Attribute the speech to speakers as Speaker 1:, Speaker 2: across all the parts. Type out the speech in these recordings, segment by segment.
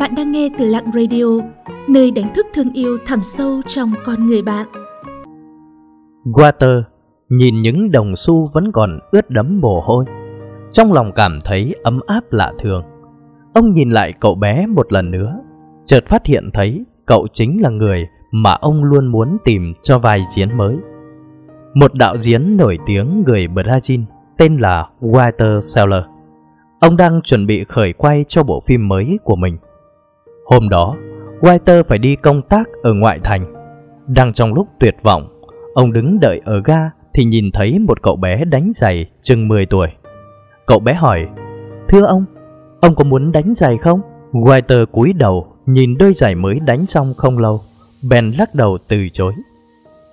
Speaker 1: Bạn đang nghe từ Lặng Radio, nơi đánh thức thương yêu thẳm sâu trong con người bạn.
Speaker 2: Water nhìn những đồng xu vẫn còn ướt đẫm mồ hôi, trong lòng cảm thấy ấm áp lạ thường. Ông nhìn lại cậu bé một lần nữa, chợt phát hiện thấy cậu chính là người mà ông luôn muốn tìm cho vai diễn mới. Một đạo diễn nổi tiếng người Brazil tên là Walter Seller. Ông đang chuẩn bị khởi quay cho bộ phim mới của mình. Hôm đó, Walter phải đi công tác ở ngoại thành. Đang trong lúc tuyệt vọng, ông đứng đợi ở ga thì nhìn thấy một cậu bé đánh giày chừng 10 tuổi. Cậu bé hỏi, Thưa ông, ông có muốn đánh giày không? Walter cúi đầu nhìn đôi giày mới đánh xong không lâu, bèn lắc đầu từ chối.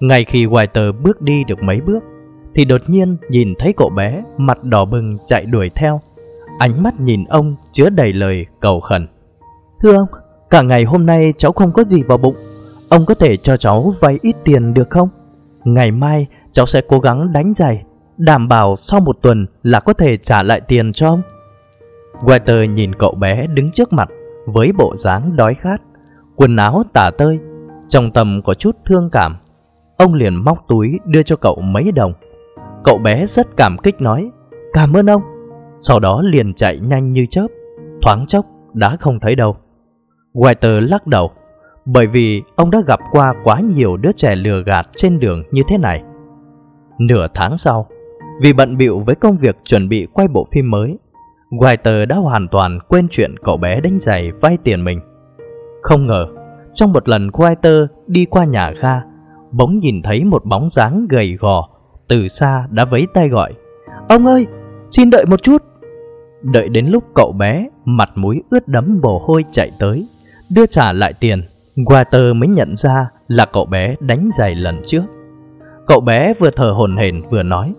Speaker 2: Ngay khi Walter bước đi được mấy bước, thì đột nhiên nhìn thấy cậu bé mặt đỏ bừng chạy đuổi theo. Ánh mắt nhìn ông chứa đầy lời cầu khẩn. Thưa ông, cả ngày hôm nay cháu không có gì vào bụng. Ông có thể cho cháu vay ít tiền được không? Ngày mai cháu sẽ cố gắng đánh giày, đảm bảo sau một tuần là có thể trả lại tiền cho ông. Walter nhìn cậu bé đứng trước mặt với bộ dáng đói khát, quần áo tả tơi, trong tâm có chút thương cảm. Ông liền móc túi đưa cho cậu mấy đồng. Cậu bé rất cảm kích nói, cảm ơn ông. Sau đó liền chạy nhanh như chớp, thoáng chốc đã không thấy đâu. Walter lắc đầu, bởi vì ông đã gặp qua quá nhiều đứa trẻ lừa gạt trên đường như thế này. Nửa tháng sau, vì bận bịu với công việc chuẩn bị quay bộ phim mới, Walter đã hoàn toàn quên chuyện cậu bé đánh giày vay tiền mình. Không ngờ, trong một lần Walter đi qua nhà ga, bỗng nhìn thấy một bóng dáng gầy gò, từ xa đã vẫy tay gọi. Ông ơi, xin đợi một chút. Đợi đến lúc cậu bé, mặt mũi ướt đẫm mồ hôi chạy tới, đưa trả lại tiền, Walter mới nhận ra là cậu bé đánh giày lần trước. Cậu bé vừa thở hổn hển vừa nói,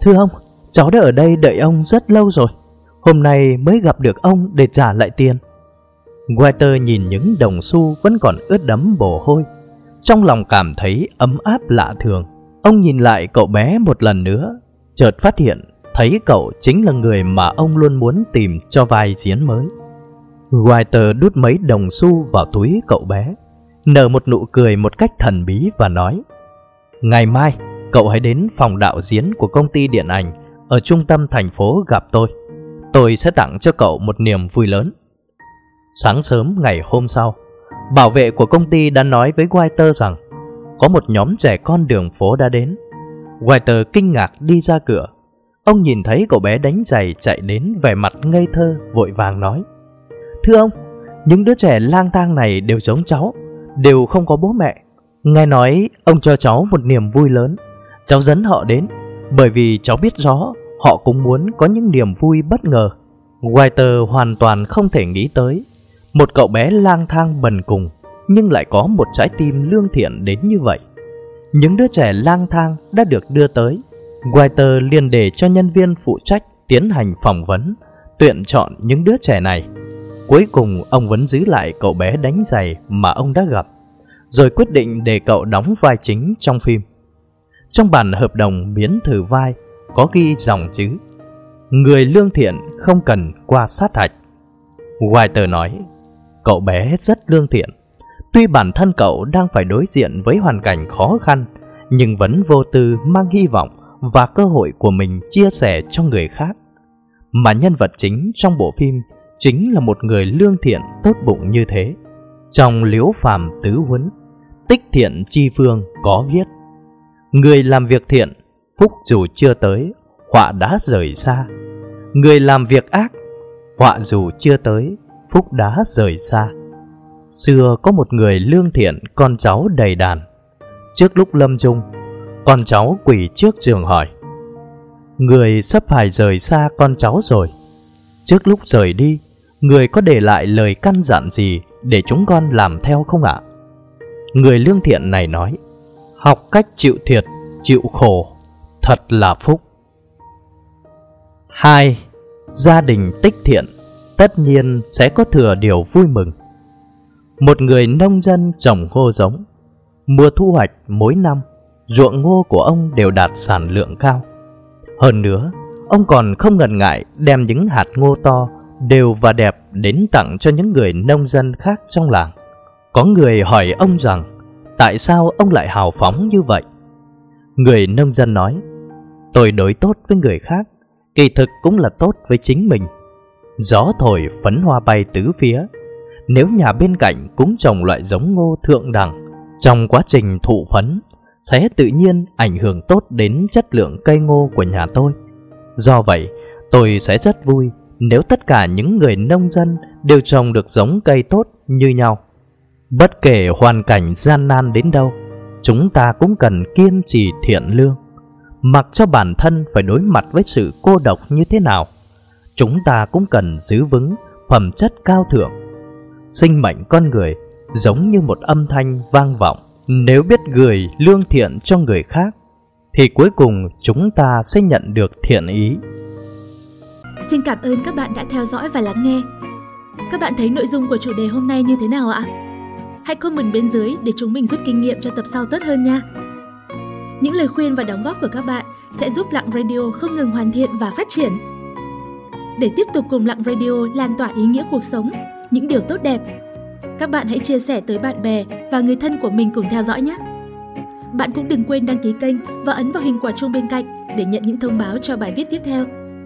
Speaker 2: Thưa ông, cháu đã ở đây đợi ông rất lâu rồi. Hôm nay mới gặp được ông để trả lại tiền. Walter nhìn những đồng xu vẫn còn ướt đẫm bồ hôi. Trong lòng cảm thấy ấm áp lạ thường. Ông nhìn lại cậu bé một lần nữa, chợt phát hiện thấy cậu chính là người mà ông luôn muốn tìm cho vai diễn mới. Walter đút mấy đồng xu vào túi cậu bé, nở một nụ cười một cách thần bí và nói Ngày mai, cậu hãy đến phòng đạo diễn của công ty điện ảnh ở trung tâm thành phố gặp tôi. Tôi sẽ tặng cho cậu một niềm vui lớn. Sáng sớm ngày hôm sau, bảo vệ của công ty đã nói với Walter rằng có một nhóm trẻ con đường phố đã đến. Walter kinh ngạc đi ra cửa. Ông nhìn thấy cậu bé đánh giày chạy đến vẻ mặt ngây thơ vội vàng nói Thưa ông, những đứa trẻ lang thang này đều giống cháu, đều không có bố mẹ. Nghe nói ông cho cháu một niềm vui lớn, cháu dẫn họ đến, bởi vì cháu biết rõ họ cũng muốn có những niềm vui bất ngờ. Walter hoàn toàn không thể nghĩ tới, một cậu bé lang thang bần cùng nhưng lại có một trái tim lương thiện đến như vậy. Những đứa trẻ lang thang đã được đưa tới, Walter liền để cho nhân viên phụ trách tiến hành phỏng vấn, tuyển chọn những đứa trẻ này. Cuối cùng ông vẫn giữ lại cậu bé đánh giày mà ông đã gặp, rồi quyết định để cậu đóng vai chính trong phim. Trong bản hợp đồng biến thử vai có ghi dòng chữ Người lương thiện không cần qua sát hạch. Walter nói, cậu bé rất lương thiện. Tuy bản thân cậu đang phải đối diện với hoàn cảnh khó khăn, nhưng vẫn vô tư mang hy vọng và cơ hội của mình chia sẻ cho người khác. Mà nhân vật chính trong bộ phim chính là một người lương thiện tốt bụng như thế. Trong liễu phàm tứ huấn, tích thiện chi phương có viết Người làm việc thiện, phúc dù chưa tới, họa đã rời xa. Người làm việc ác, họa dù chưa tới, phúc đã rời xa. Xưa có một người lương thiện con cháu đầy đàn. Trước lúc lâm chung, con cháu quỳ trước giường hỏi. Người sắp phải rời xa con cháu rồi. Trước lúc rời đi, người có để lại lời căn dặn gì để chúng con làm theo không ạ? Người lương thiện này nói, học cách chịu thiệt, chịu khổ, thật là phúc. 2. Gia đình tích thiện tất nhiên sẽ có thừa điều vui mừng. Một người nông dân trồng ngô giống, mùa thu hoạch mỗi năm, ruộng ngô của ông đều đạt sản lượng cao. Hơn nữa, ông còn không ngần ngại đem những hạt ngô to đều và đẹp đến tặng cho những người nông dân khác trong làng. Có người hỏi ông rằng tại sao ông lại hào phóng như vậy? Người nông dân nói, tôi đối tốt với người khác, kỳ thực cũng là tốt với chính mình. Gió thổi phấn hoa bay tứ phía, nếu nhà bên cạnh cũng trồng loại giống ngô thượng đẳng, trong quá trình thụ phấn sẽ tự nhiên ảnh hưởng tốt đến chất lượng cây ngô của nhà tôi. Do vậy, tôi sẽ rất vui nếu tất cả những người nông dân đều trồng được giống cây tốt như nhau. Bất kể hoàn cảnh gian nan đến đâu, chúng ta cũng cần kiên trì thiện lương. Mặc cho bản thân phải đối mặt với sự cô độc như thế nào, chúng ta cũng cần giữ vững phẩm chất cao thượng. Sinh mệnh con người giống như một âm thanh vang vọng. Nếu biết gửi lương thiện cho người khác, thì cuối cùng chúng ta sẽ nhận được thiện ý.
Speaker 1: Xin cảm ơn các bạn đã theo dõi và lắng nghe. Các bạn thấy nội dung của chủ đề hôm nay như thế nào ạ? Hãy comment bên dưới để chúng mình rút kinh nghiệm cho tập sau tốt hơn nha. Những lời khuyên và đóng góp của các bạn sẽ giúp Lặng Radio không ngừng hoàn thiện và phát triển. Để tiếp tục cùng Lặng Radio lan tỏa ý nghĩa cuộc sống, những điều tốt đẹp, các bạn hãy chia sẻ tới bạn bè và người thân của mình cùng theo dõi nhé. Bạn cũng đừng quên đăng ký kênh và ấn vào hình quả chuông bên cạnh để nhận những thông báo cho bài viết tiếp theo.